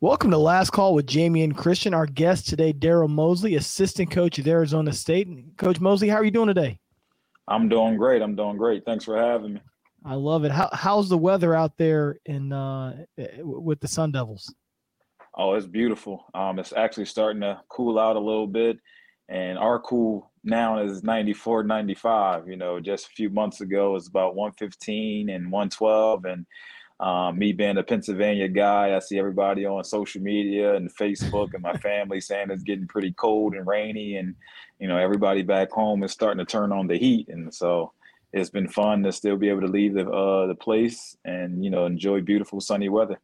Welcome to Last Call with Jamion Christian. Our guest today, Darrell Mosley, assistant coach at Arizona State. Coach Mosley, how are you doing today? I'm doing great. I'm doing great. Thanks for having me. I love it. How, how's the weather out there in uh, with the Sun Devils? Oh, it's beautiful. Um, it's actually starting to cool out a little bit, and our cool now is 94, 95. You know, just a few months ago it was about 115 and 112, and um, me being a Pennsylvania guy, I see everybody on social media and Facebook and my family saying it's getting pretty cold and rainy, and you know everybody back home is starting to turn on the heat, and so it's been fun to still be able to leave the uh, the place and you know enjoy beautiful sunny weather.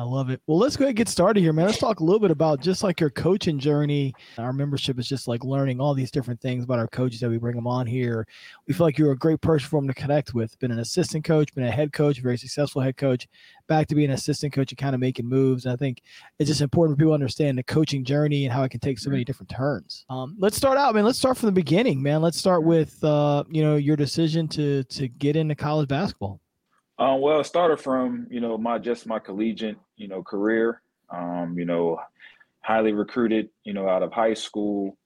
I love it. Well, let's go ahead and get started here, man. Let's talk a little bit about just like your coaching journey. Our membership is just like learning all these different things about our coaches that we bring them on here. We feel like you're a great person for them to connect with. Been an assistant coach, been a head coach, very successful head coach, back to being an assistant coach and kind of making moves. And I think it's just important for people to understand the coaching journey and how it can take so many different turns. Um, let's start out, man. Let's start from the beginning, man. Let's start with uh, you know your decision to to get into college basketball. Uh, well, it started from you know my just my collegiate you know career. Um, you know, highly recruited. You know, out of high school.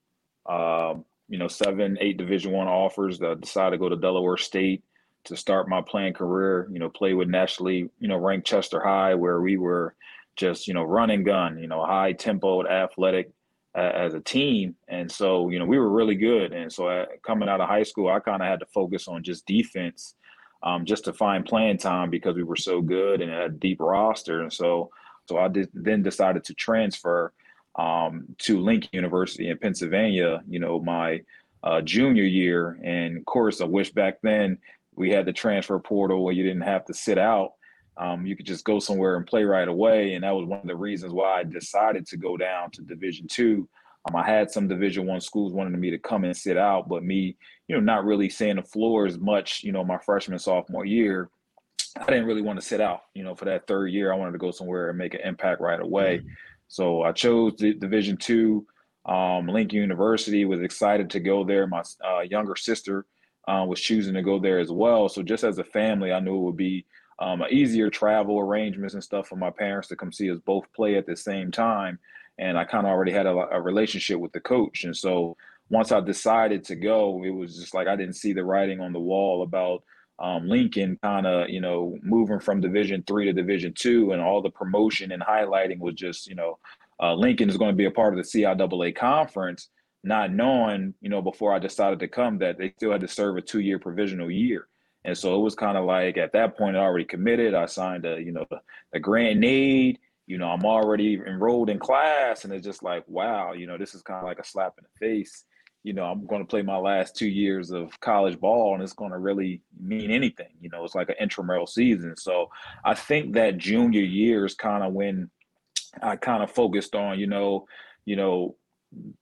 Uh, you know, seven, eight Division One offers. That decided to go to Delaware State to start my playing career. You know, play with nationally you know ranked Chester High, where we were just you know run and gun. You know, high tempo, athletic uh, as a team, and so you know we were really good. And so uh, coming out of high school, I kind of had to focus on just defense um, just to find playing time because we were so good and had a deep roster. And so, so I did, then decided to transfer um, to Lincoln University in Pennsylvania. You know, my uh, junior year, and of course, I wish back then we had the transfer portal where you didn't have to sit out. Um, you could just go somewhere and play right away, and that was one of the reasons why I decided to go down to Division two um, I had some Division One schools wanting me to come and sit out, but me, you know, not really seeing the floor as much, you know, my freshman sophomore year. I didn't really want to sit out, you know, for that third year. I wanted to go somewhere and make an impact right away. Mm-hmm. So I chose the Division Two. Um, Lincoln University was excited to go there. My uh, younger sister uh, was choosing to go there as well. So just as a family, I knew it would be um, easier travel arrangements and stuff for my parents to come see us both play at the same time and I kind of already had a, a, relationship with the coach. And so once I decided to go, it was just like I didn't see the writing on the wall about um, Lincoln kind of you know moving from Division three to Division two, and all the promotion and highlighting was just you know uh, Lincoln is going to be a part of the CIAA conference, not knowing you know before I decided to come that they still had to serve a two year provisional year. And so it was kind of like at that point I already committed. I signed a you know the grant aid you know, I'm already enrolled in class, and it's just like, wow, you know, this is kind of like a slap in the face. You know, I'm going to play my last two years of college ball, and it's going to really mean anything. You know, it's like an intramural season. So I think that junior year is kind of when I kind of focused on, you know, you know,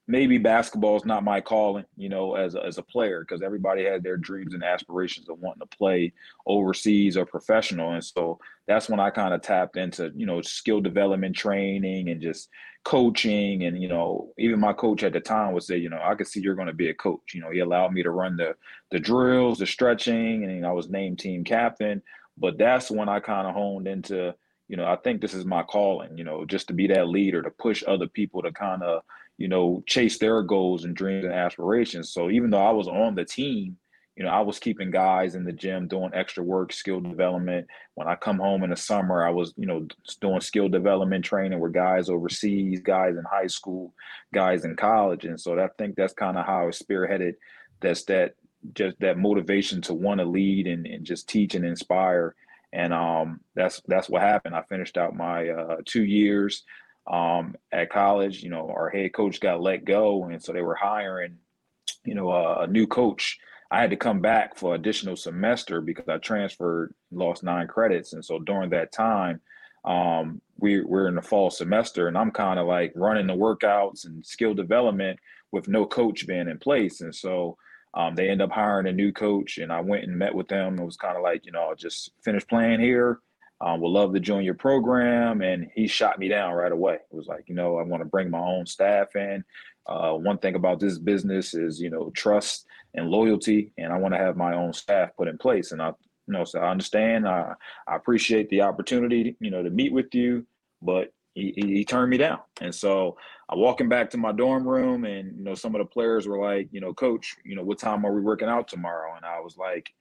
maybe basketball is not my calling, you know, as a, as a player, because everybody had their dreams and aspirations of wanting to play overseas or professional. And so that's when I kind of tapped into, you know, skill development training and just coaching. And, you know, even my coach at the time would say, you know, I could see you're going to be a coach. You know, he allowed me to run the the drills, the stretching, and you know, I was named team captain. But that's when I kind of honed into, you know, I think this is my calling, you know, just to be that leader, to push other people to kind of, you know, chase their goals and dreams and aspirations. So even though I was on the team, you know, I was keeping guys in the gym doing extra work, skill development. When I come home in the summer, I was, you know, doing skill development training with guys overseas, guys in high school, guys in college. And so I think that's kind of how I spearheaded that's that just that motivation to want to lead and, and just teach and inspire. And um, that's that's what happened. I finished out my uh, two years um, at college. You know, our head coach got let go, and so they were hiring, you know, a, a new coach. I had to come back for additional semester because I transferred, lost nine credits, and so during that time, um, we, we're in the fall semester, and I'm kind of like running the workouts and skill development with no coach being in place, and so. Um, they end up hiring a new coach, and I went and met with them. It was kind of like, you know, just finish playing here, Um, would love to join your program. And he shot me down right away. It was like, you know, I want to bring my own staff in. Uh, one thing about this business is, you know, trust and loyalty, and I want to have my own staff put in place. And I, you know, so I understand. I, I appreciate the opportunity, you know, to meet with you, but he, he, turned me down. And so I'm walking back to my dorm room, and you know, some of the players were like, you know, coach, you know, what time are we working out tomorrow? And I was like,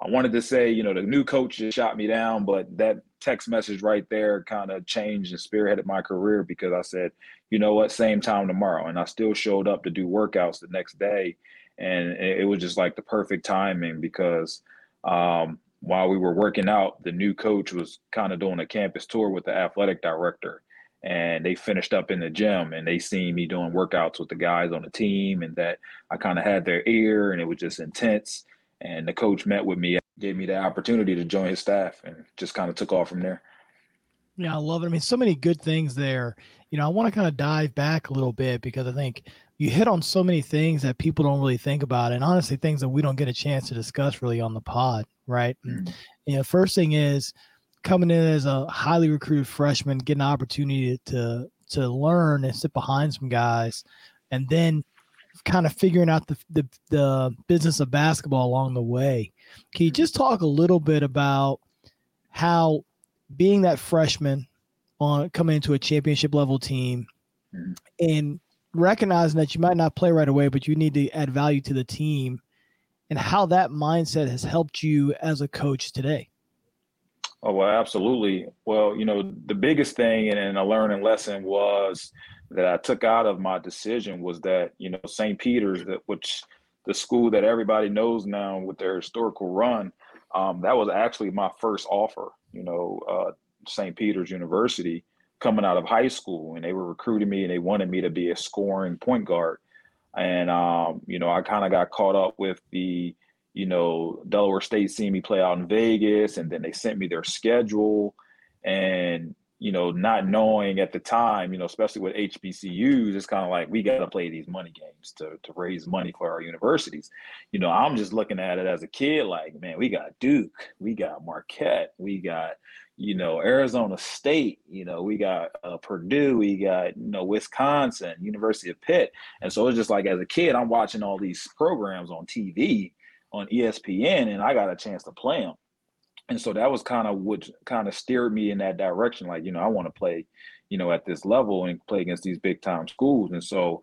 I wanted to say, you know, the new coach just shot me down, but that text message right there kind of changed and spearheaded my career because I said, you know what, same time tomorrow. And I still showed up to do workouts the next day. And it was just like the perfect timing because um, while we were working out, the new coach was kind of doing a campus tour with the athletic director. And they finished up in the gym and they seen me doing workouts with the guys on the team and that I kind of had their ear and it was just intense and the coach met with me, gave me the opportunity to join his staff, and just kind of took off from there. Yeah, I love it. I mean, so many good things there. You know, I want to kind of dive back a little bit because I think you hit on so many things that people don't really think about, and honestly, things that we don't get a chance to discuss really on the pod, right? Mm-hmm. You know, first thing is coming in as a highly recruited freshman, getting an opportunity to to learn and sit behind some guys, and then kind of figuring out the, the, the business of basketball along the way. Can you mm-hmm. just talk a little bit about how being that freshman on coming into a championship level team mm-hmm. and recognizing that you might not play right away, but you need to add value to the team and how that mindset has helped you as a coach today? Oh, well, absolutely. Well, you know, the biggest thing and a learning lesson was that I took out of my decision was that you know St. Peter's, that which the school that everybody knows now with their historical run, um, that was actually my first offer. You know, uh, St. Peter's University coming out of high school, and they were recruiting me and they wanted me to be a scoring point guard. And um, you know, I kind of got caught up with the, you know, Delaware State seeing me play out in Vegas, and then they sent me their schedule, and you know, not knowing at the time, you know, especially with HBCUs, it's kind of like we got to play these money games to to raise money for our universities. You know, I'm just looking at it as a kid, like, man, we got Duke, we got Marquette, we got, you know, Arizona State, you know, we got uh, Purdue, we got, you know, Wisconsin, University of Pitt, and so it's just like as a kid, I'm watching all these programs on TV on ESPN, and I got a chance to play them and so that was kind of what kind of steered me in that direction like you know i want to play you know at this level and play against these big time schools. And so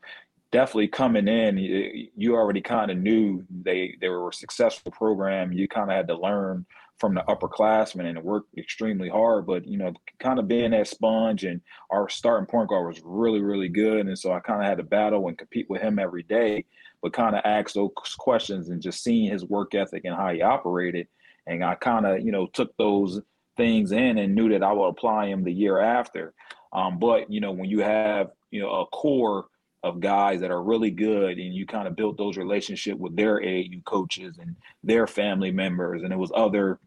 definitely coming in you already kind of knew they they were a successful program. You kind of had to learn from the upperclassmen and work extremely hard. But you know kind of being that sponge and our starting point guard was really really good. And so i kind of had to battle and compete with him every day but kind of ask those questions and just seeing his work ethic and how he operated and I kind of you know took those things in and knew that I would apply them the year after. Um, but you know when you have you know a core of guys that are really good and you kind of built those relationships with their AAU coaches and their family members and it was other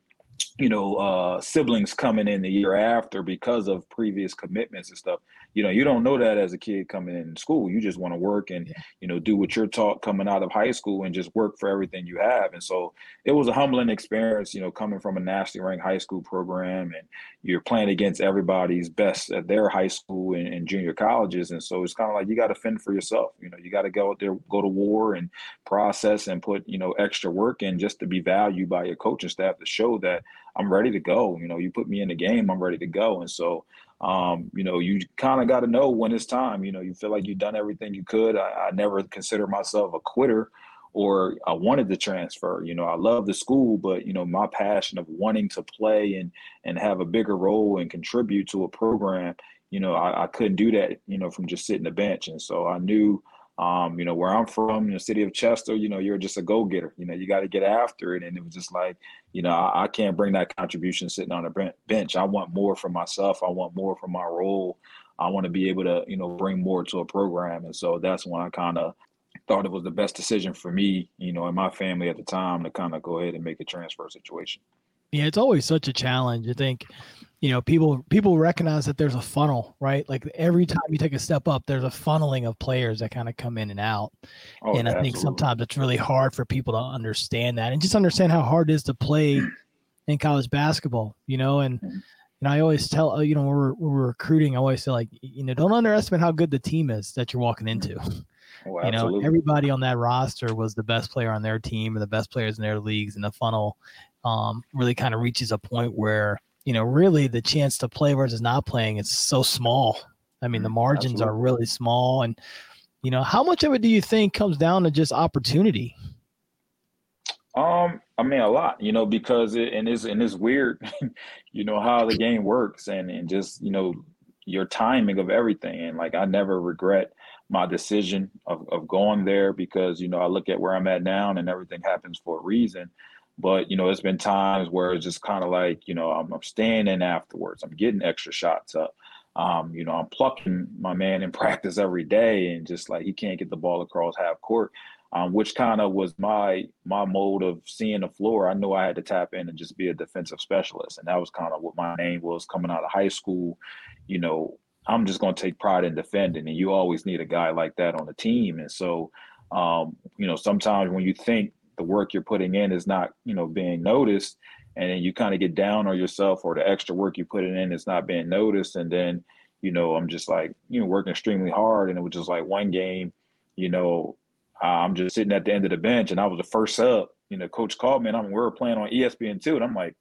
you know uh siblings coming in the year after because of previous commitments and stuff you know you don't know that as a kid coming in school. You just want to work and you know do what you're taught coming out of high school and just work for everything you have. And so it was a humbling experience you know coming from a nationally ranked high school program and you're playing against everybody's best at their high school and, and junior colleges. And so it's kind of like you got to fend for yourself you know you got to go out there go to war and process and put you know extra work in just to be valued by your coaching staff to show that i'm ready to go you know you put me in the game i'm ready to go and so um, you know, you kind of got to know when it's time. You know, you feel like you've done everything you could. I, I never consider myself a quitter or I wanted to transfer. You know, I love the school, but you know, my passion of wanting to play and and have a bigger role and contribute to a program, you know, I, I couldn't do that, you know, from just sitting the bench. And so I knew um, you know, where I'm from, in the city of Chester, you know, you're just a go-getter. You know, you got to get after it. And it was just like, you know, I, I, can't bring that contribution sitting on a bench. I want more for myself. I want more for my role. I want to be able to, you know, bring more to a program. And so that's when I kind of thought it was the best decision for me, you know, and my family at the time to kind of go ahead and make a transfer situation. Yeah, it's always such a challenge. I think, you know, people people recognize that there's a funnel, right? Like every time you take a step up, there's a funneling of players that kind of come in and out. Oh, and I absolutely. think sometimes it's really hard for people to understand that and just understand how hard it is to play in college basketball, you know, and mm-hmm. and I always tell uh, you know when we're, when we're recruiting, I always say like you know don't underestimate how good the team is that you're walking into. Oh, you know, everybody on that roster was the best player on their team and the best players in their leagues, and the funnel um, really kind of reaches a point where you know really the chance to play versus not playing is so small. I mean, the Mm, margins are really small, and you know how much of it do you think comes down to just opportunity? Um, I mean a lot, you know, because it and it's and it's weird, you know, how the game works and and just, you know, your timing of everything. And like I never regret my decision of, of going there because, you know, I look at where I'm at now and everything happens for a reason. But, you know, it's been times where it's just kind of like, you know, I'm, I'm staying in afterwards. I'm getting extra shots up. Um, you know, I'm plucking my man in practice every day and just like he can't get the ball across half court um, which kind of was my my mode of seeing the floor. I knew I had to tap in and just be a defensive specialist, and that was kind of what my name was coming out of high school. You know, I'm just going to take pride in defending, and you always need a guy like that on the team. And so, um, you know, sometimes when you think the work you're putting in is not, you know, being noticed, and then you kind of get down on yourself, or the extra work you put in is not being noticed, and then, you know, I'm just like, you know, working extremely hard, and it was just like one game, you know, I'm just sitting at the end of the bench, and I was the first sub. You know, coach called me, and I'm, we were playing on ESPN two, and I'm like,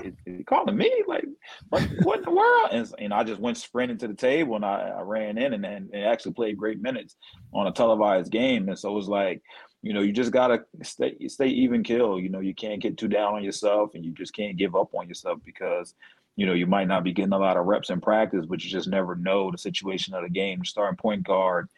"Is, is he calling me? Like, what, what in the world?" And, and I just went sprinting to the table, and I, I ran in, and, and, and actually played great minutes on a televised game. And so it was like, you know, you just gotta stay stay even kill. You know, you can't get too down on yourself, and you just can't give up on yourself because. You know, you might not be getting a lot of reps in practice, but you just never know the situation of the game. Starting point guard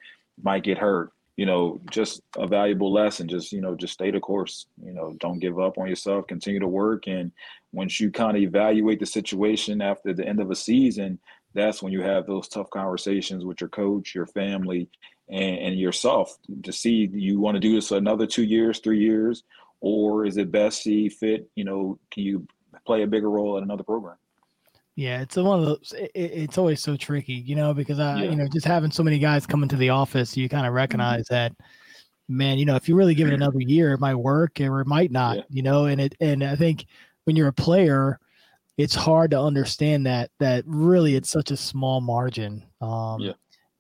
might get hurt you know, just a valuable lesson. Just, you know, just stay the course. You know, don't give up on yourself, continue to work. And once you kind of evaluate the situation after the end of a season, that's when you have those tough conversations with your coach, your family, and, and yourself to see you want to do this another two years, three years, or is it best see fit, you know, can you play a bigger role at another program? Yeah, it's one of those. It, it's always so tricky, you know, because I, Yeah. you know, just having so many guys come into the office, you kind of recognize that, man, you know, if you really give it another year, it might work or it might not, Yeah. you know. And it, and I think when you're a player, it's hard to understand that that really it's such a small margin. Um, Yeah.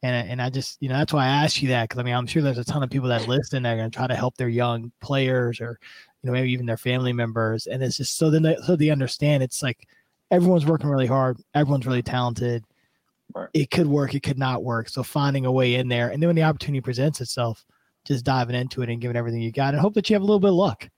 And I- and I just, you know, that's why I asked you that because I mean, I'm sure there's a ton of people that listen that are going to try to help their young players or, you know, maybe even their family members, and it's just so then they, so they understand it's like everyone's working really hard. Everyone's really talented. Right. It could work. It could not work. So finding a way in there, and then when the opportunity presents itself, just diving into it and giving everything you got, and hope that you have a little bit of luck.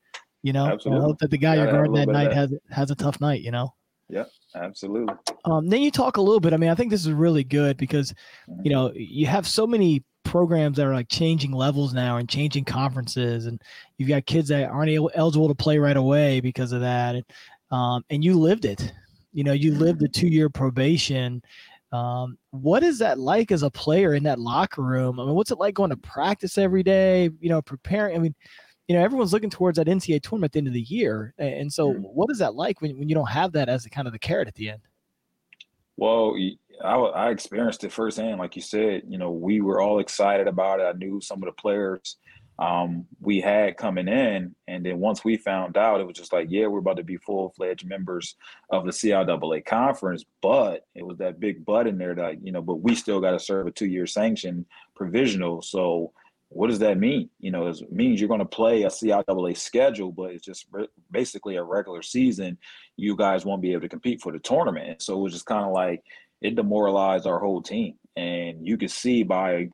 You know, hope that the guy Gotta you're guarding that night of has has a tough night. You know. Yeah, absolutely. Um, then you talk a little bit. I mean, I think this is really good because Mhm. you know you have so many programs that are like changing levels now and changing conferences, and you've got kids that aren't el- eligible to play right away because of that. And, um, and you lived it. You know, you lived the two year probation. Um, what is that like as a player in that locker room? I mean, what's it like going to practice every day? You know, preparing. I mean, you know, everyone's looking towards that NCAA tournament at the end of the year, and so Mhm. what is that like when, when you don't have that as a kind of the carrot at the end? Well, I, I experienced it firsthand. Like you said, you know, we were all excited about it. I knew some of the players um, we had coming in. And then once we found out, it was just like, yeah, we're about to be full fledged members of the CIAA conference. But it was that big but in there that, you know, but we still got to serve a two year sanction provisional. So, what does that mean? You know, it means you're going to play a CIAA schedule, but it's just re- basically a regular season. You guys won't be able to compete for the tournament. So it was just kind of like it demoralized our whole team. And you could see by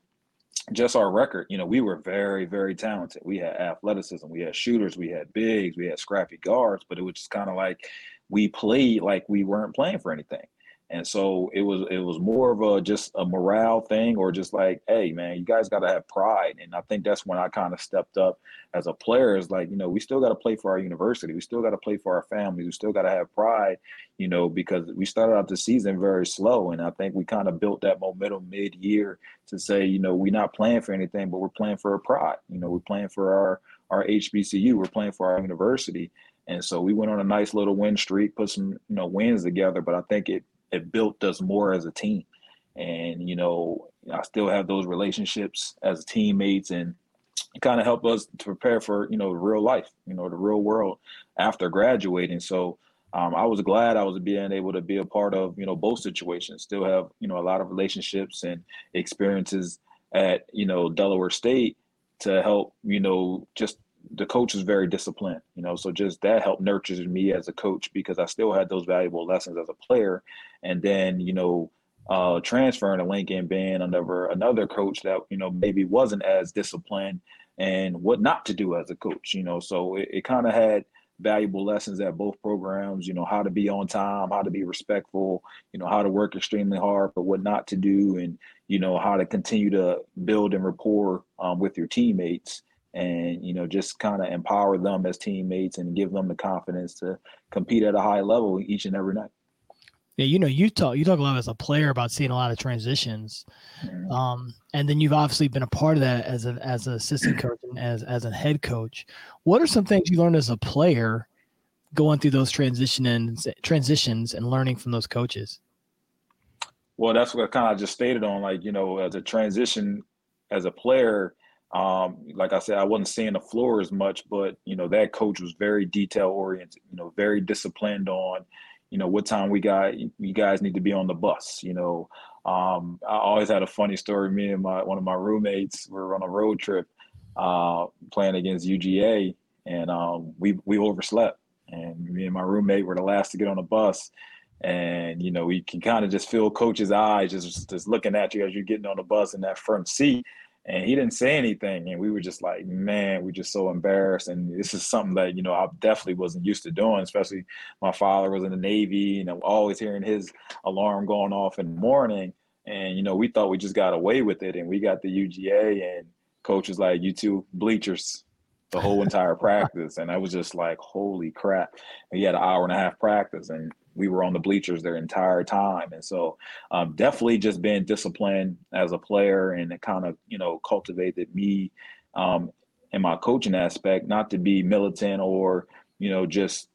just our record, you know, we were very, very talented. We had athleticism, we had shooters, we had bigs, we had scrappy guards, but it was just kind of like we played like we weren't playing for anything. And so it was it was more of a just a morale thing or just like, hey man, you guys gotta have pride. And I think that's when I kind of stepped up as a player, is like, you know, we still gotta play for our university, we still gotta play for our families, we still gotta have pride, you know, because we started out the season very slow. And I think we kind of built that momentum mid-year to say, you know, we're not playing for anything, but we're playing for a pride. You know, we're playing for our our HBCU, we're playing for our university. And so we went on a nice little win streak, put some, you know, wins together, but I think it it built us more as a team. And, you know, I still have those relationships as teammates and it kind of helped us to prepare for, you know, real life, you know, the real world after graduating. So um, I was glad I was being able to be a part of you know both situations. Still have you know a lot of relationships and experiences at you know Delaware State to help you know just the coach is very disciplined, you know, so just that helped nurture me as a coach because I still had those valuable lessons as a player. And then, you know, uh, transferring to Lincoln, being under another coach that, you know, maybe wasn't as disciplined and what not to do as a coach, you know, so it, it kind of had valuable lessons at both programs, you know, how to be on time, how to be respectful, you know, how to work extremely hard, but what not to do, and, you know, how to continue to build and rapport um, with your teammates and you know just kind of empower them as teammates and give them the confidence to compete at a high level each and every night. Yeah you know you talk you talk a lot as a player about seeing a lot of transitions mm-hmm. um, and then you've obviously been a part of that as an as an assistant coach and as as a head coach. What are some things you learned as a player going through those transitions transitions and learning from those coaches? Well that's what i kind of just stated on like you know as a transition as a player um, like I said, I wasn't seeing the floor as much, but you know that coach was very detail oriented. You know, very disciplined on, you know, what time we got. You guys need to be on the bus. You know, um, I always had a funny story. Me and my one of my roommates were on a road trip uh, playing against UGA, and um, we we overslept. And me and my roommate were the last to get on the bus. And you know, we can kind of just feel coach's eyes just just looking at you as you're getting on the bus in that front seat and he didn't say anything and we were just like man we're just so embarrassed and this is something that you know i definitely wasn't used to doing especially my father was in the navy and i'm always hearing his alarm going off in the morning and you know we thought we just got away with it and we got the uga and coach was like you two bleachers the whole entire practice. And i was just like holy crap. And he had an hour and a half practice and we were on the bleachers their entire time. And so um, definitely just being disciplined as a player and it kind of, you know, cultivated me um, in my coaching aspect, not to be militant or, you know, just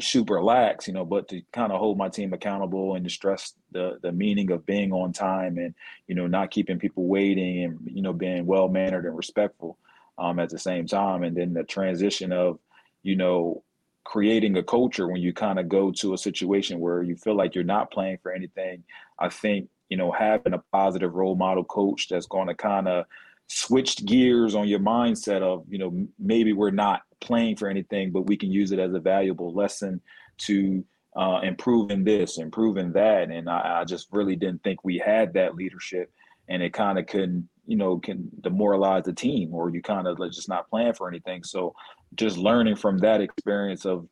super lax, you know, but to kind of hold my team accountable and to stress the the meaning of being on time and, you know, not keeping people waiting and, you know, being well mannered and respectful um, at the same time. And then the transition of, you know, creating a culture when you kind of go to a situation where you feel like you're not playing for anything. I think, you know, having a positive role model coach that's going to kind of switch gears on your mindset of, you know, maybe we're not playing for anything, but we can use it as a valuable lesson to uh, improving this, improving that. And I, I just really didn't think we had that leadership. And it kind of couldn't you know can demoralize the team or you kind of just not plan for anything. So just learning from that experience of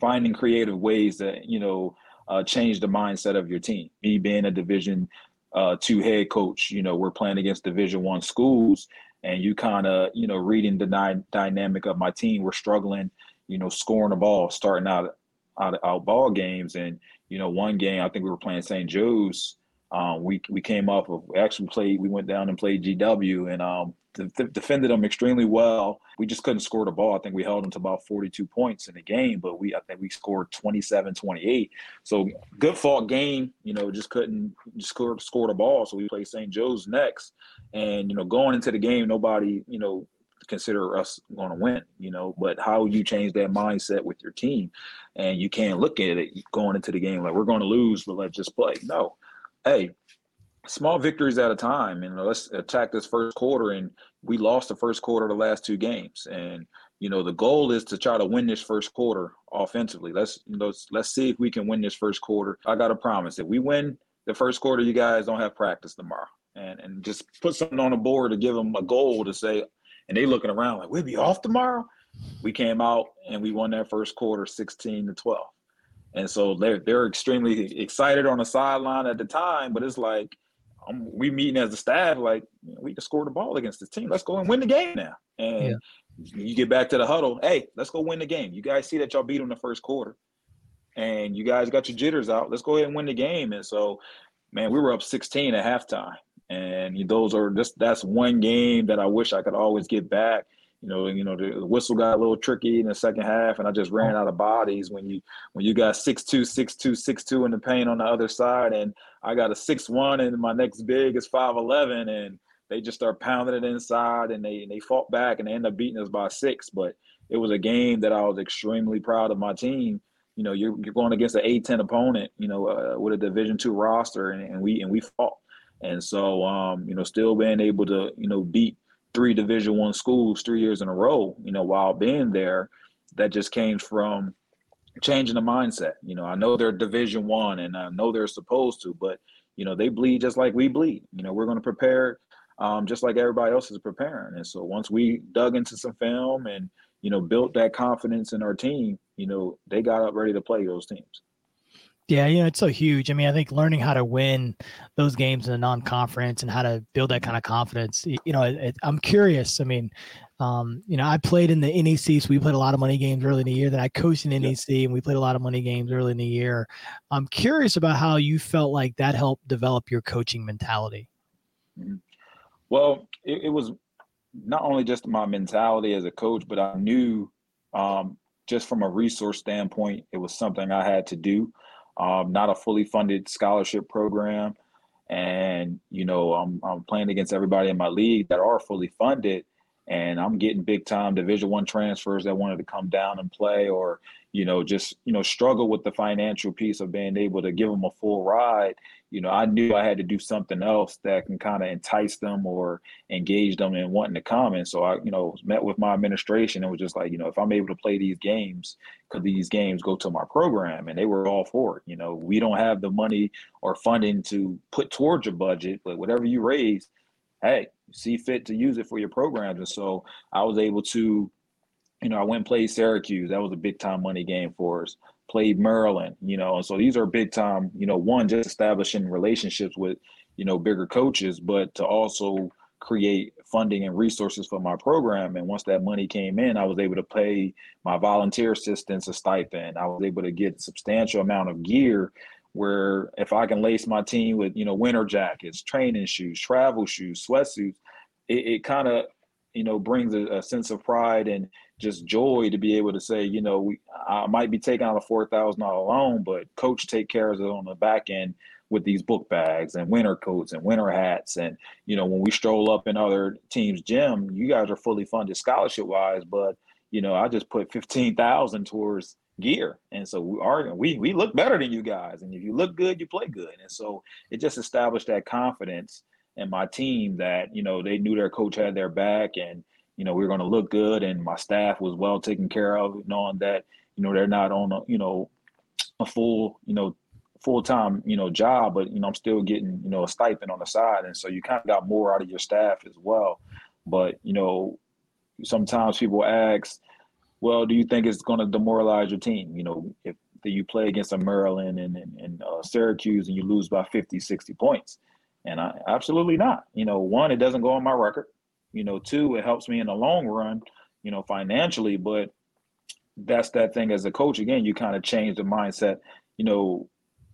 finding creative ways that you know uh, change the mindset of your team. Me being a division uh, two head coach you know we're playing against division one schools and you kind of you know reading the dy- dynamic of my team we're struggling you know scoring the ball starting out out, out ball games. And you know one game i think we were playing st joe's um, we we came up of actually played. We went down and played GW and um, de- defended them extremely well. We just couldn't score the ball. I think we held them to about 42 points in the game, but we I think we scored 27, 28. So good fought game. You know, just couldn't just score score the ball. So we played St. Joe's next, and you know, going into the game, nobody you know consider us going to win, you know, but how you change that mindset with your team and you can't look at it going into the game like we're going to lose, but let's just play. No, hey, small victories at a time, and let's attack this first quarter. And we lost the first quarter of the last two games, and you know the goal is to try to win this first quarter offensively. Let's you know, let's, see if we can win this first quarter. I got to promise if we win the first quarter, you guys don't have practice tomorrow, and and just put something on the board to give them a goal to say. And they looking around like we'll be off tomorrow. We came out and we won that first quarter, sixteen to twelve. And so they're they're extremely excited on the sideline at the time, but it's like um, we meeting as a staff, like we can score the ball against this team. Let's go and win the game now. And yeah. you get back to the huddle. Hey, let's go win the game. You guys see that y'all beat them the first quarter, and you guys got your jitters out. Let's go ahead and win the game. And so, man, we were up 16 at halftime, and those are just that's one game that I wish I could always get back you know, you know, the, whistle got a little tricky in the second half, and I just ran out of bodies when you when you got six two, six two, six two in the paint on the other side, and I got a six one, and my next big is five eleven, and they just start pounding it inside, and they and they fought back, and they end up beating us by six. But it was a game that I was extremely proud of my team you know, you're, you're going against an A10 opponent, you know, uh, with a Division two roster, and, and, we and we fought. And so, um, you know, still being able to, you know, beat three Division one schools three years in a row, you know, while being there, that just came from changing the mindset. You know, I know they're Division one, and I know they're supposed to, but you know, they bleed just like we bleed. You know, we're going to prepare um, just like everybody else is preparing. And so once we dug into some film and you know built that confidence in our team, you know, they got up ready to play those teams. Yeah, you know, it's so huge. I mean, I think learning how to win those games in the non-conference and how to build that kind of confidence. You know, it, it, I'm curious. I mean, um, you know, I played in the NEC, so we played a lot of money games early in the year. Then I coached in NEC, and we played a lot of money games early in the year. I'm curious about how you felt like that helped develop your coaching mentality. Mm-hmm. Well, it, it was not only just my mentality as a coach, but I knew um, just from a resource standpoint, it was something I had to do. Um, not a fully funded scholarship program, and you know I'm I'm playing against everybody in my league that are fully funded, and I'm getting big time Division One transfers that wanted to come down and play, or you know just you know struggle with the financial piece of being able to give them a full ride you know, I knew I had to do something else that can kind of entice them or engage them in wanting to come. And so I, you know, met with my administration and was just like, you know, if I'm able to play these games, could these games go to my program? And they were all for it. You know, we don't have the money or funding to put towards your budget, but whatever you raise, hey, see fit to use it for your programs. And so I was able to, you know, I went and played Syracuse. That was a big time money game for us played Maryland, you know, and so these are big time, you know, one just establishing relationships with, you know, bigger coaches, but to also create funding and resources for my program. And once that money came in, I was able to pay my volunteer assistants a stipend. I was able to get a substantial amount of gear where if I can lace my team with, you know, winter jackets, training shoes, travel shoes, sweatsuits, it, it kind of, you know, brings a, a sense of pride and just joy to be able to say, you know, we I might be taking out a four thousand dollar loan, but coach take care of it on the back end with these book bags and winter coats and winter hats. And, you know, when we stroll up in other teams' gym, you guys are fully funded scholarship wise, but you know, I just put fifteen thousand towards gear. And so we are we we look better than you guys. And if you look good, you play good. And so it just established that confidence in my team that, you know, they knew their coach had their back and you know, we were going to look good and my staff was well taken care of, knowing that, you know, they're not on a, you know, a full, you know, full time, you know, job, but, you know, I'm still getting, you know, a stipend on the side. And so you kind of got more out of your staff as well. But, you know, sometimes people ask, well, do you think it's going to demoralize your team? You know, if you play against a Maryland and, and, and uh, Syracuse and you lose by 50, 60 points. And I absolutely not. You know, one, it doesn't go on my record. You know, two, it helps me in the long run, you know, financially. But that's that thing as a coach. Again, you kind of change the mindset, you know,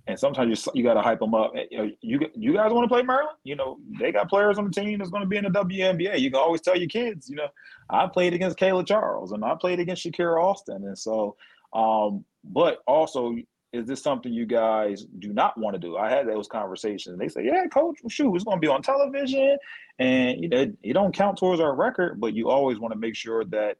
and sometimes you you got to hype them up. You you guys want to play Maryland? You know, they got players on the team that's going to be in the WNBA. You can always tell your kids, you know, I played against Kaila Charles and I played against Shakira Austin, and so, um, but also is this something you guys do not want to do? I had those conversations. They say, yeah, coach, shoot, it's going to be on television. And, you know, it, it don't count towards our record, but you always want to make sure that,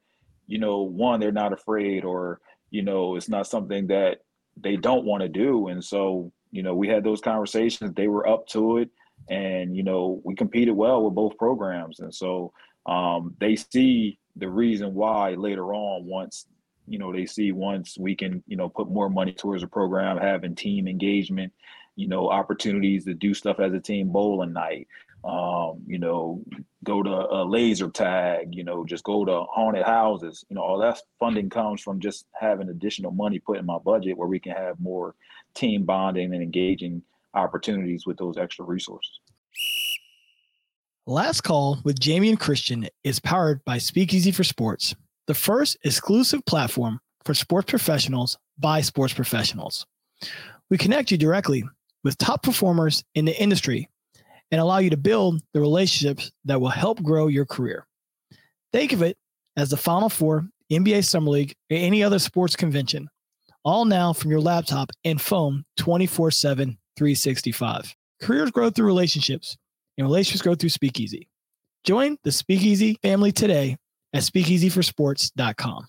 you know, one, they're not afraid or, you know, it's not something that they don't want to do. And so, you know, we had those conversations. They were up to it. And, you know, we competed well with both programs. And so um, they see the reason why later on once you know they see once we can you know put more money towards the program having team engagement you know opportunities to do stuff as a team bowling night um, you know go to a laser tag you know just go to haunted houses you know all that funding comes from just having additional money put in my budget where we can have more team bonding and engaging opportunities with those extra resources Last Call with Jamion Christian is powered by Speakeasy for Sports the first exclusive platform for sports professionals by sports professionals. We connect you directly with top performers in the industry and allow you to build the relationships that will help grow your career. Think of it as the Final Four, NBA Summer League, or any other sports convention, all now from your laptop and phone 24 7, 365. Careers grow through relationships, and relationships grow through Speakeasy. Join the Speakeasy family today at speakeasyforsports.com.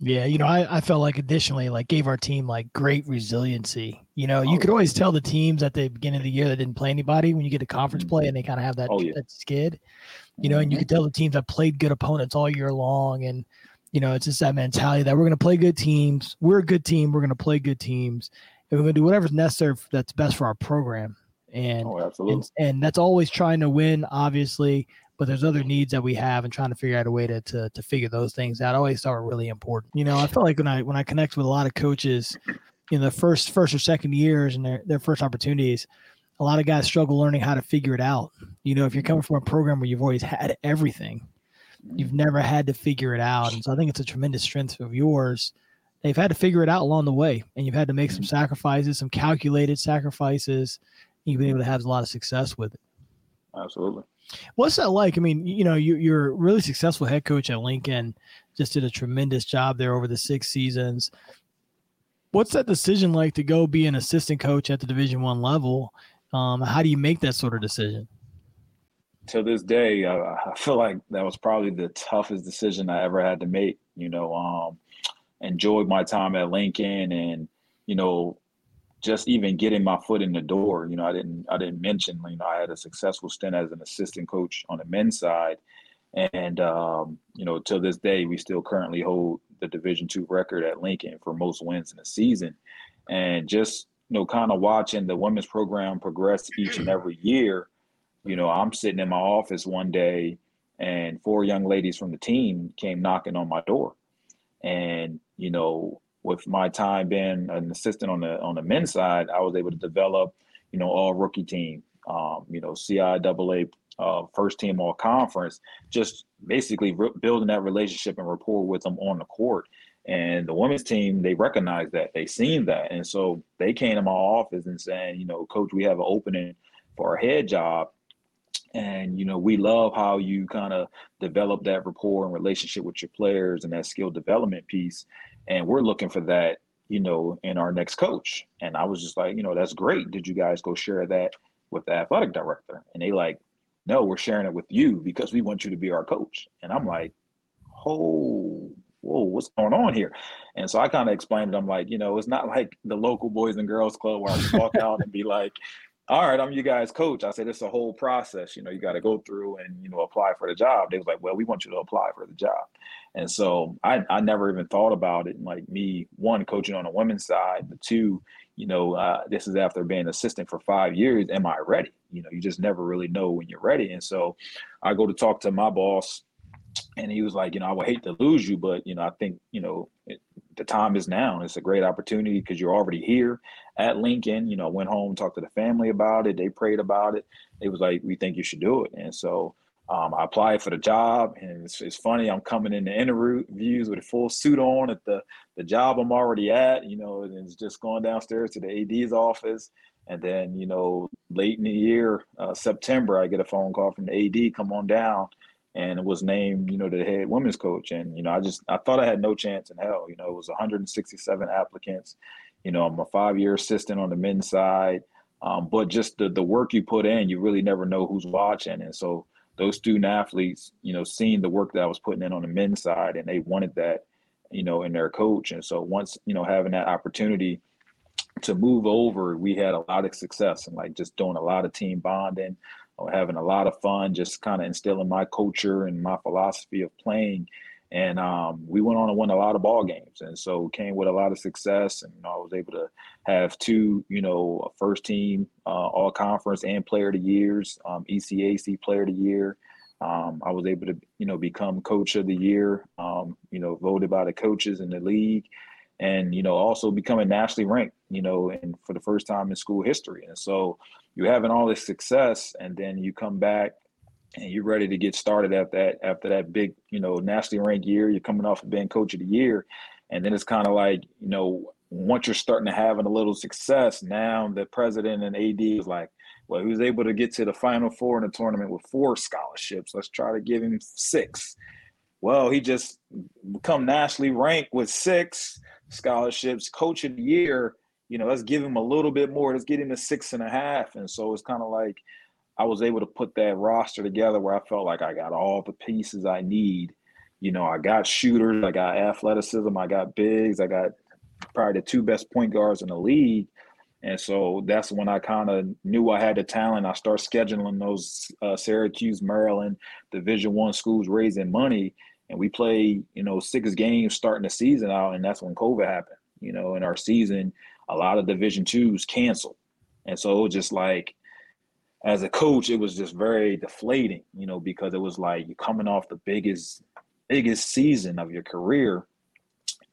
Yeah, you know, I, I felt like additionally, like gave our team like great resiliency. You know, you oh, could always tell the teams at the beginning of the year that didn't play anybody when you get to conference play and they kind of have that, oh, yeah. that skid. You know, and you mm-hmm. could tell the teams that played good opponents all year long. And, you know, it's just that mentality that we're gonna play good teams. We're a good team, we're gonna play good teams, and we're gonna do whatever's necessary that's best for our program. And, oh, and and that's always trying to win, obviously but there's other needs that we have and trying to figure out a way to, to, to figure those things out. I always thought were really important. You know, I feel like when I, when I connect with a lot of coaches in the first, first or second years and their, their first opportunities, a lot of guys struggle learning how to figure it out. You know, if you're coming from a program where you've always had everything, you've never had to figure it out. And so I think it's a tremendous strength of yours. They've had to figure it out along the way, and you've had to make some sacrifices, some calculated sacrifices. You've been able to have a lot of success with it. Absolutely. What's that like? I mean, you know, you, you're a really successful head coach at Lincoln. Just did a tremendous job there over the six seasons. What's that decision like to go be an assistant coach at the Division One level? Um, how do you make that sort of decision? To this day, I, I feel like that was probably the toughest decision I ever had to make. You know, um, enjoyed my time at Lincoln, and you know, just even getting my foot in the door. You know, I didn't I didn't mention you know I had a successful stint as an assistant coach on the men's side, and um, you know till this day we still currently hold the Division two record at Lincoln for most wins in a season, and just you know kind of watching the women's program progress each and every year. You know, I'm sitting in my office one day, and four young ladies from the team came knocking on my door, and you know with my time being an assistant on the on the men's side, I was able to develop, you know, all rookie team, um, you know, CIAA uh, first team all conference, just basically re- building that relationship and rapport with them on the court. And the women's team, they recognized that, they seen that, and so they came to my office and saying, you know, coach, we have an opening for a head job. And you know, we love how you kind of develop that rapport and relationship with your players and that skill development piece. And we're looking for that you know in our next coach. And i was just like you know that's great. Did you guys go share that with the athletic director? And they like no we're sharing it with you because we want you to be our coach. And i'm mm-hmm. like oh whoa what's going on here? And so i kind of explained it i'm like you know it's not like the local boys and girls club where i walk out and be like all right, I'm you guys' coach. I said it's a whole process. You know, you got to go through and you know apply for the job. They was like, well, we want you to apply for the job, and so I I never even thought about it. Like me, one coaching on the women's side, but two, you know, uh, this is after being assistant for five years. Am I ready? You know, you just never really know when you're ready. And so I go to talk to my boss, and he was like, you know, I would hate to lose you, but you know, I think you know it, the time is now. It's a great opportunity because you're already here at Lincoln. You know, went home, talked to the family about it. They prayed about it. It was like, we think you should do it. And so um, I applied for the job, and it's, it's, funny. I'm coming in the interviews with a full suit on at the the job I'm already at. You know, and it's just going downstairs to the AD's office, and then you know, late in the year, uh, September, I get a phone call from the AD, come on down and was named, you know, the head women's coach. And, you know, I just, I thought I had no chance in hell. You know, it was 167 applicants. You know, I'm a five year assistant on the men's side. Um, but just the, the work you put in, you really never know who's watching. And so those student athletes, you know, seeing the work that I was putting in on the men's side and they wanted that, you know, in their coach. And so once, you know, having that opportunity to move over, we had a lot of success and like just doing a lot of team bonding, having a lot of fun, just kind of instilling my culture and my philosophy of playing. And um, we went on and won a lot of ball games, and so came with a lot of success. And you know, I was able to have two, you know, first team uh, all conference and player of the years, um, ECAC player of the year. Um, I was able to, you know, become coach of the year, um, you know, voted by the coaches in the league, and you know, also becoming nationally ranked, you know, and for the first time in school history. And so, you're having all this success and then you come back and you're ready to get started after that after that big you know nationally ranked year you're coming off of being coach of the year. And then it's kind of like you know once you're starting to having a little success now the president and ad is like well he was able to get to the final four in the tournament with four scholarships? Let's try to give him six. Well he just become nationally ranked with six scholarships coach of the year you know, let's give him a little bit more. Let's get him to six and a half. And so it's kind of like I was able to put that roster together where I felt like I got all the pieces I need, You know, I got shooters, I got athleticism, I got bigs, I got probably the two best point guards in the league. And so that's when I kind of knew I had the talent. I start scheduling those uh, Syracuse, Maryland, Division One schools raising money, and we play, you know, six games starting the season out, and that's when COVID happened. You know, in our season, a lot of Division twos canceled, and so just like, as a coach, it was just very deflating. You know, because it was like you're coming off the biggest, biggest season of your career,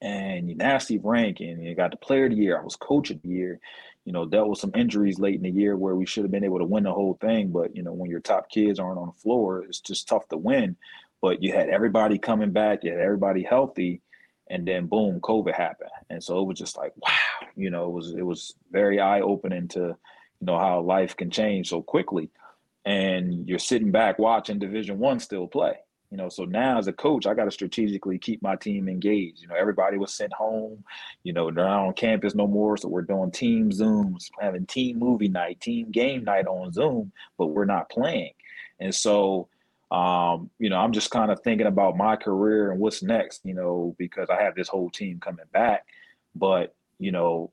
and you nasty rank, and you got the Player of the Year. I was Coach of the Year you know, dealt with some injuries late in the year where we should have been able to win the whole thing. But, you know, when your top kids aren't on the floor, it's just tough to win. But you had everybody coming back, you had everybody healthy, and then boom, COVID happened. And so it was just like, wow, you know, it was it was very eye-opening to, you know, how life can change so quickly. And you're sitting back watching Division One still play. You know, so now as a coach, I got to strategically keep my team engaged. You know, everybody was sent home. You know, they're not on campus no more, so we're doing team Zooms, having team movie night, team game night on Zoom, but we're not playing. And so, um, you know, I'm just kind of thinking about my career and what's next. You know, because I have this whole team coming back, but you know,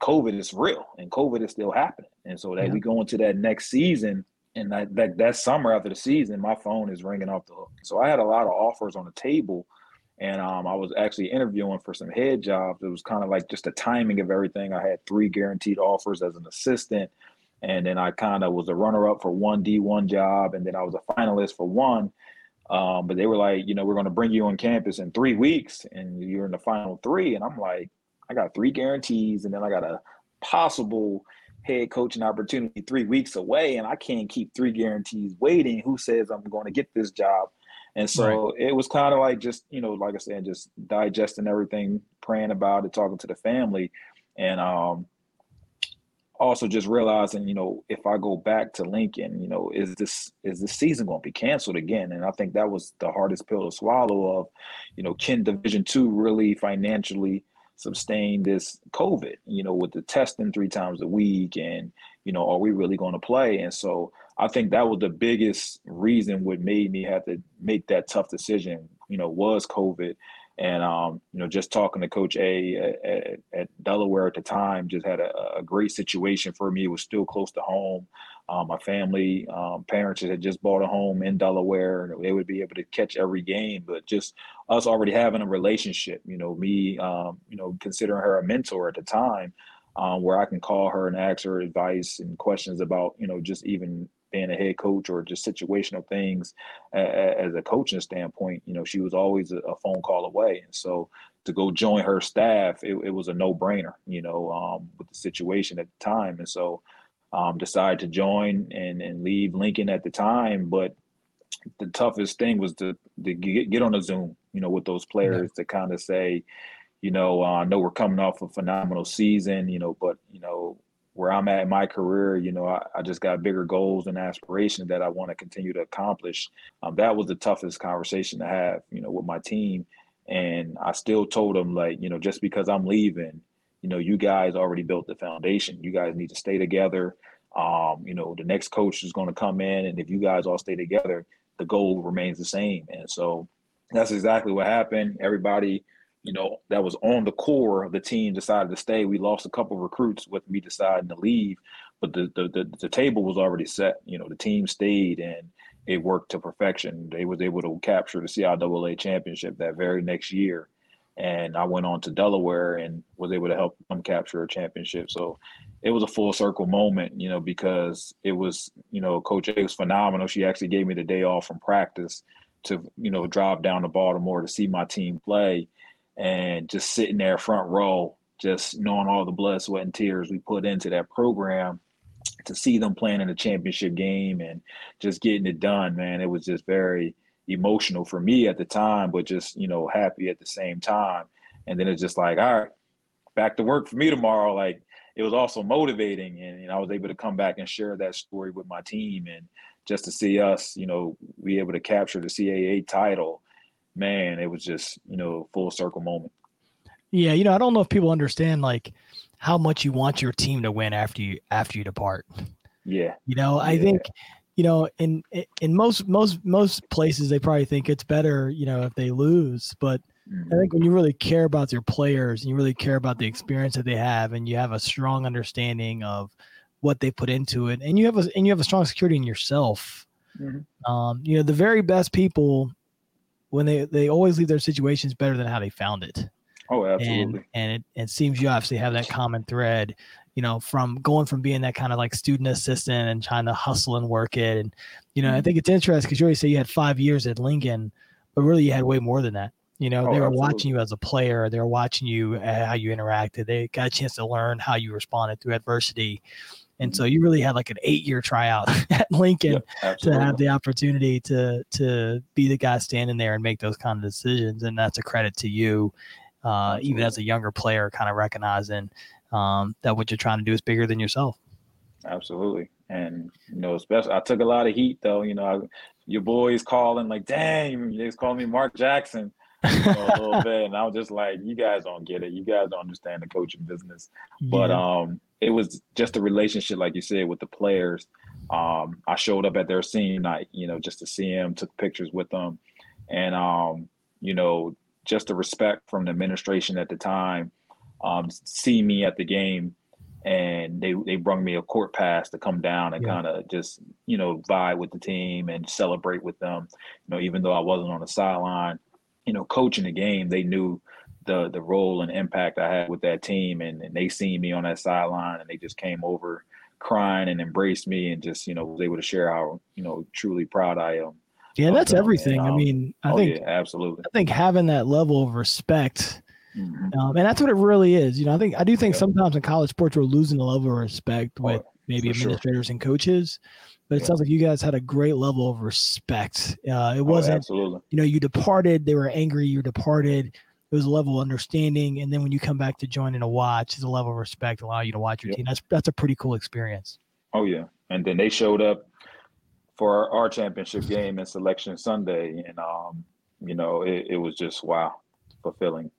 COVID is real and COVID is still happening. And so that yeah. we go into that next season and that, that that summer after the season, my phone is ringing off the hook. So I had a lot of offers on the table, and um, I was actually interviewing for some head jobs. It was kind of like just the timing of everything. I had three guaranteed offers as an assistant, and then I kind of was a runner up for one D one job, and then I was a finalist for one. Um, but they were like, you know, we're going to bring you on campus in three weeks, and you're in the final three. And I'm like, I got three guarantees, and then I got a possible head coaching opportunity three weeks away, and I can't keep three guarantees waiting. Who says I'm going to get this job? And so right. it was kind of like just, you know, like I said, just digesting everything, praying about it, talking to the family, and um, also just realizing, you know, if I go back to Lincoln, you know, is this is this season going to be canceled again? And I think that was the hardest pill to swallow. Of, you know, can Division two really financially sustain this COVID, you know, with the testing three times a week and, you know, are we really going to play? And so I think that was the biggest reason what made me have to make that tough decision, you know, was COVID. And, um, you know, just talking to Coach A at, at, Delaware at the time just had a, a, great situation for me. It was still close to home. Um, my family, um, parents had just bought a home in Delaware, and they would be able to catch every game. But just us already having a relationship, you know, me, um, you know, considering her a mentor at the time, um, where I can call her and ask her advice and questions about, you know, just even being a head coach or just situational things as a coaching standpoint. You know, she was always a phone call away, and so to go join her staff, it, it was a no brainer. You know, um, with the situation at the time, and so um, decided to join and, and leave Lincoln at the time. But the toughest thing was to, to get, get on a Zoom, you know, with those players yeah. to kind of say, you know, uh, I know we're coming off a phenomenal season, you know, but, you know, where I'm at in my career, you know, I, I just got bigger goals and aspirations that I want to continue to accomplish. Um, that was the toughest conversation to have, you know, with my team. And I still told them, like, you know, just because I'm leaving, you know, you guys already built the foundation. You guys need to stay together. Um, you know, the next coach is going to come in, and if you guys all stay together, the goal remains the same. And so that's exactly what happened. Everybody, you know, that was on the core of the team decided to stay. We lost a couple recruits with me deciding to leave, but the, the the the table was already set. You know, the team stayed and it worked to perfection. They was able to capture the CIAA championship that very next year and I went on to Delaware and was able to help them capture a championship. So it was a full circle moment, you know, because it was, you know, Coach A was phenomenal. She actually gave me the day off from practice to, you know, drive down to Baltimore to see my team play and just sitting there front row, just knowing all the blood, sweat, and tears we put into that program to see them playing in a championship game and just getting it done, man. It was just very emotional for me at the time, but just, you know, happy at the same time. And then it's just like, all right, back to work for me tomorrow. Like it was also motivating and know, I was able to come back and share that story with my team and just to see us, you know, be able to capture the CAA title, man, it was just, you know, full circle moment. Yeah, you know, I don't know if people understand like how much you want your team to win after you after you depart. Yeah. You know, I yeah. think you know, in in most most most places they probably think it's better, you know, if they lose. But I Mhm. think when you really care about your players and you really care about the experience that they have, and you have a strong understanding of what they put into it, and you have a and you have a strong security in yourself. Mhm. Um, you know, the very best people when they they always leave their situations better than how they found it Oh, absolutely. and and it, it seems you obviously have that common thread you know from going from being that kind of like student assistant and trying to hustle and work it and you know i Mhm. think it's interesting because you always say you had five years at lincoln but really you had way more than that you know Oh, they were absolutely. watching you as a player they were watching you uh, how you interacted they got a chance to learn how you responded through adversity and so you really had like an eight year tryout at lincoln Yep, to have the opportunity to to be the guy standing there and make those kind of decisions and that's a credit to you uh, even as a younger player kind of recognizing um, that what you're trying to do is bigger than yourself Absolutely. And you know, especially I took a lot of heat though. You know, I, your boys calling like, "Dang, they was calling me Mark Jackson." A little bit, and I was just like, "You guys don't get it. You guys don't understand the coaching business." But um, it was just a relationship, like you said, with the players. Um, I showed up at their senior night, you know, just to see them, took pictures with them, and um, you know, just the respect from the administration at the time, um, see me at the game, and they they brought me a court pass to come down and Yeah. kind of just you know vibe with the team and celebrate with them. You know, even though I wasn't on the sideline, you know, coaching the game, they knew the the role and impact I had with that team, and, and they seen me on that sideline, and they just came over crying and embraced me, and just you know was able to share how you know truly proud I am. yeah that's them, everything and, i um, mean i oh think yeah, absolutely. i think having that level of respect Mhm. um, and that's what it really is you know i think i do think Yeah. sometimes in college sports we're losing the level of respect with Oh, maybe for sure. administrators and coaches but it sounds like you guys had a great level of respect uh, it Oh, wasn't absolutely. you know, you departed, they were angry, you departed. It was a level of understanding. And then when you come back to join in a watch, it's a level of respect, allow you to watch your Yep. team. That's that's a pretty cool experience. Oh yeah, and then they showed up for our, our championship game and selection Sunday, and um, you know, it, it was just wow, fulfilling.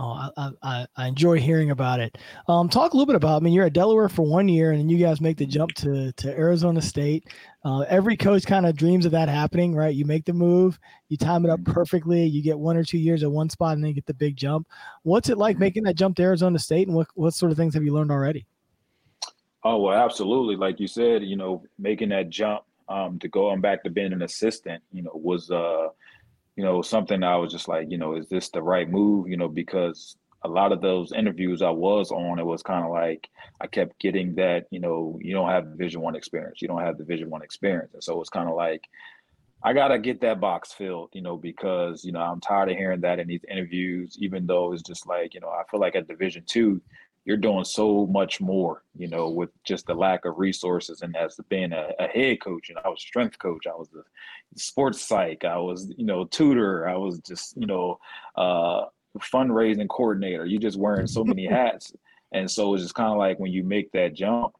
Oh, I, I, I enjoy hearing about it. Um, talk a little bit about. I mean, you're at Delaware for one year, and then you guys make the jump to to Arizona State. Uh, every coach kind of dreams of that happening, right? You make the move, you time it up Mhm. perfectly, you get one or two years at one spot, and then you get the big jump. What's it like Mhm. making that jump to Arizona State, and what what sort of things have you learned already? Oh well, absolutely. Like you said, you know, making that jump um, to going back to being an assistant, you know, was uh, you know, something I was just like, you know, is this the right move? You know, because a lot of those interviews I was on, it was kind of like I kept getting that, you know, you don't have Division One experience, you don't have the Division One experience, and so it's kind of like I gotta get that box filled, you know, because you know I'm tired of hearing that in these interviews. Even though it's just like you know, I feel like at Division Two, you're doing so much more, you know, with just the lack of resources. And as being a, a head coach, and I was strength coach, I was the sports psych, I was you know tutor, I was just you know uh, fundraising coordinator. You're just wearing so many hats, and so it's just kind of like when you make that jump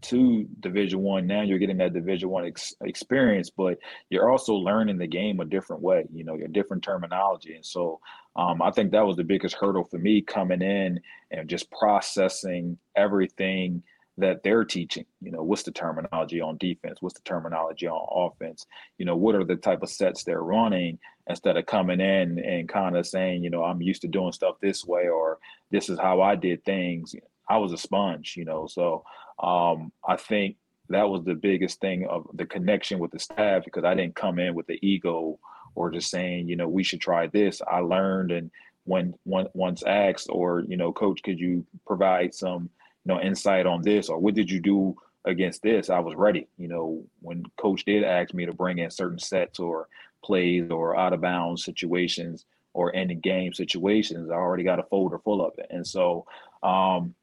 to division one now you're getting that division one ex- experience but you're also learning the game a different way you know your different terminology and so um, i think that was the biggest hurdle for me coming in and just processing everything that they're teaching. You know what's the terminology on defense? What's the terminology on offense? You know what are the type of sets they're running instead of coming in and kind of saying you know i'm used to doing stuff this way or this is how i did things. I was a sponge you know so um, I think that was the biggest thing of the connection with the staff because I didn't come in with the ego or just saying, you know, we should try this. I learned and when once asked or, you know, coach, could you provide some, you know, insight on this or what did you do against this? I was ready. You know, when coach did ask me to bring in certain sets or plays or out of bounds situations or ending game situations, I already got a folder full of it. And so um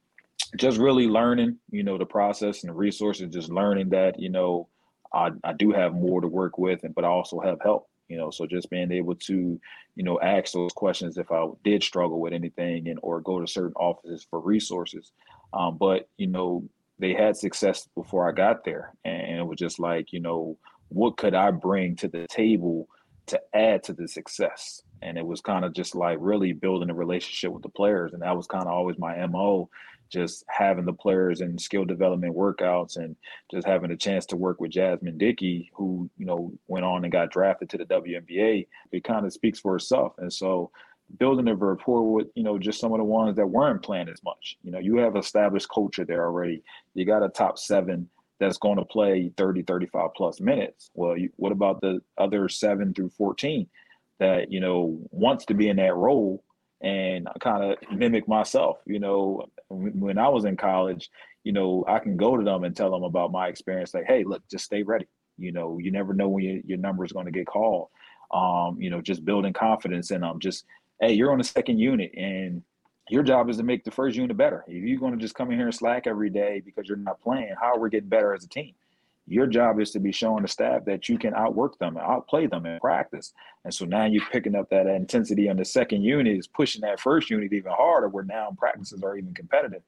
just really learning, you know, the process and the resources, just learning that, you know, I, I do have more to work with, and but I also have help, you know. So just being able to, you know, ask those questions if I did struggle with anything and or go to certain offices for resources. Um, but you know, they had success before I got there, and it was just like, you know, what could I bring to the table to add to the success. And it was kind of just like really building a relationship with the players. And that was kind of always my MO, just having the players in skill development workouts and just having a chance to work with Jasmine Dickey, who, you know, went on and got drafted to the WNBA. It kind of speaks for itself. And so building a rapport with, you know, just some of the ones that weren't playing as much. You know, you have established culture there already. You got a top seven that's going to play 30, 35 plus minutes. Well, you, what about the other seven through 14 that, you know, wants to be in that role and kind of mimic myself? You know, when I was in college, you know, I can go to them and tell them about my experience. Like, hey, look, just stay ready. You know, you never know when you, your number is going to get called. Um, you know, just building confidence in them. Just, hey, you're on the second unit and your job is to make the first unit better. If you're going to just come in here and slack every day because you're not playing, how are we getting better as a team? Your job is to be showing the staff that you can outwork them, and outplay them in practice. And so now you're picking up that intensity on the second unit is pushing that first unit even harder where now practices are even competitive.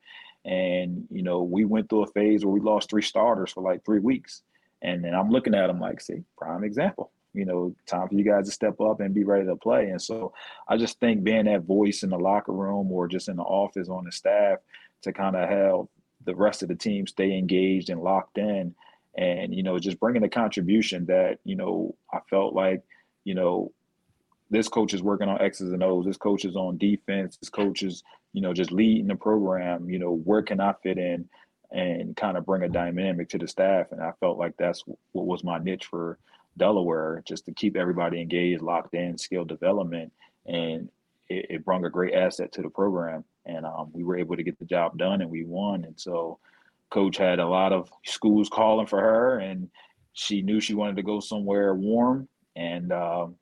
And, you know, we went through a phase where we lost three starters for like three weeks. And then I'm looking at them like, see, prime example you know, time for you guys to step up and be ready to play. And so I just think being that voice in the locker room or just in the office on the staff to kind of help the rest of the team stay engaged and locked in and, you know, just bringing a contribution that, you know, I felt like, you know, this coach is working on X's and O's. This coach is on defense. This coach is, you know, just leading the program. You know, where can I fit in and kind of bring a dynamic to the staff? And I felt like that's what was my niche for Delaware just to keep everybody engaged, locked in, skill development, and it, it brought a great asset to the program. And um, we were able to get the job done, and we won. And so, coach had a lot of schools calling for her, and she knew she wanted to go somewhere warm, and um,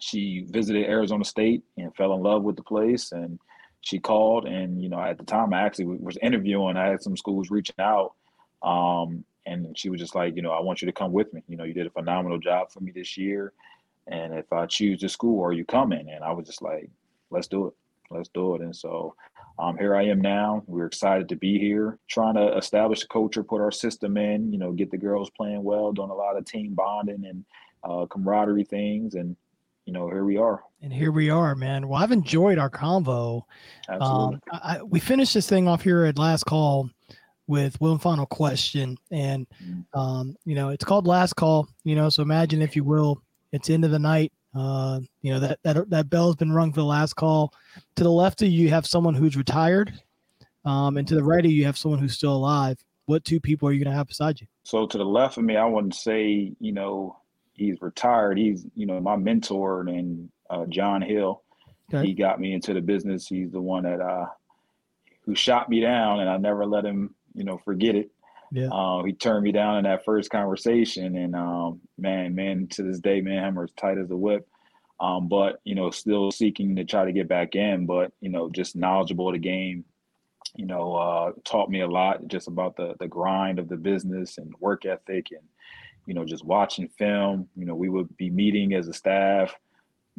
she visited Arizona State and fell in love with the place. And she called, and you know, at the time, I actually was interviewing. I had some schools reaching out. Um, and she was just like, you know, I want you to come with me. You know, you did a phenomenal job for me this year, and if I choose the school, are you coming? And I was just like, let's do it, let's do it. And so, um, here I am now. We're excited to be here, trying to establish a culture, put our system in. You know, get the girls playing well, doing a lot of team bonding and uh, camaraderie things, and you know, here we are. And here we are, man. Well, I've enjoyed our convo. Absolutely. Um, I, we finished this thing off here at last call with one final question. And, mm. um, you know, it's called Last Call, you know, so imagine, if you will, it's end of the night. Uh, you know, that, that, that bell's been rung for the last call. To the left of you, you have someone who's retired. Um, and to the right of you, you have someone who's still alive. What two people are you going to have beside you? So to the left of me, I wouldn't say, you know, he's retired. He's, you know, my mentor and uh, John Hill. Okay. He got me into the business. He's the one that uh, who shot me down, and I never let him you know, forget it. Yeah. Uh, he turned me down in that first conversation, and um, man, man, to this day, man, Hammer's tight as a whip. Um, but you know, still seeking to try to get back in. But you know, just knowledgeable of the game. You know, uh, taught me a lot just about the the grind of the business and work ethic, and you know, just watching film. You know, we would be meeting as a staff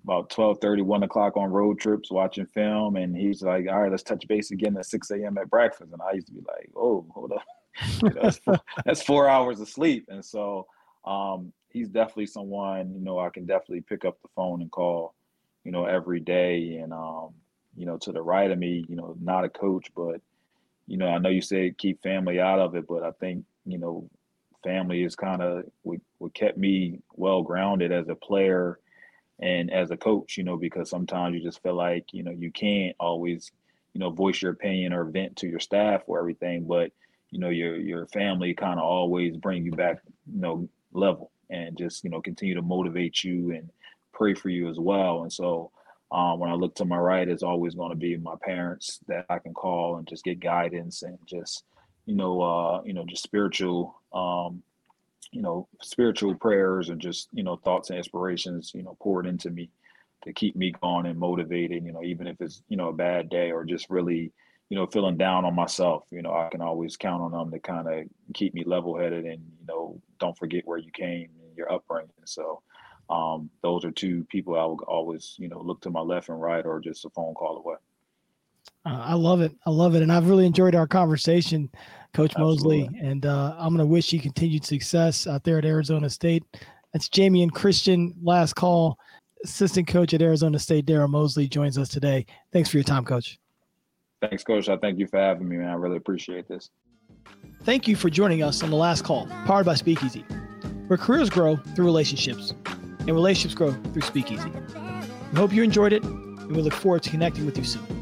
about 12 30 1 o'clock on road trips watching film and he's like all right let's touch base again at 6 a.m at breakfast and i used to be like oh hold up that's, four, that's, four, hours of sleep. And so um, he's definitely someone you know i can definitely pick up the phone and call you know every day. And um, you know to the right of me you know not a coach but you know i know you said keep family out of it but i think you know family is kind of what, what kept me well grounded as a player and as a coach, you know, because sometimes you just feel like, you know, you can't always, you know, voice your opinion or vent to your staff or everything, but you know, your your family kind of always bring you back, you know, level and just, you know, continue to motivate you and pray for you as well. And so um, when I look to my right, it's always going to be my parents that I can call and just get guidance and just, you know, uh, you know, just spiritual um, you know, spiritual prayers and just, you know, thoughts and inspirations, you know, poured into me to keep me going and motivated, you know, even if it's, you know, a bad day or just really, you know, feeling down on myself, you know, I can always count on them to kind of keep me level headed and, you know, don't forget where you came and your upbringing. So um, those are two people I will always, you know, look to my left and right or just a phone call away. Uh, I love it. I love it. And I've really enjoyed our conversation. Coach Absolutely. Mosley. And uh, I'm going to wish you continued success out there at Arizona State. That's Jamion Christian. Last call. Assistant coach at Arizona State, Darrell Mosley, joins us today. Thanks for your time, coach. Thanks, coach. I thank you for having me, man. I really appreciate this. Thank you for joining us on the last call, powered by Speakeasy, where careers grow through relationships and relationships grow through Speakeasy. We hope you enjoyed it, and we look forward to connecting with you soon.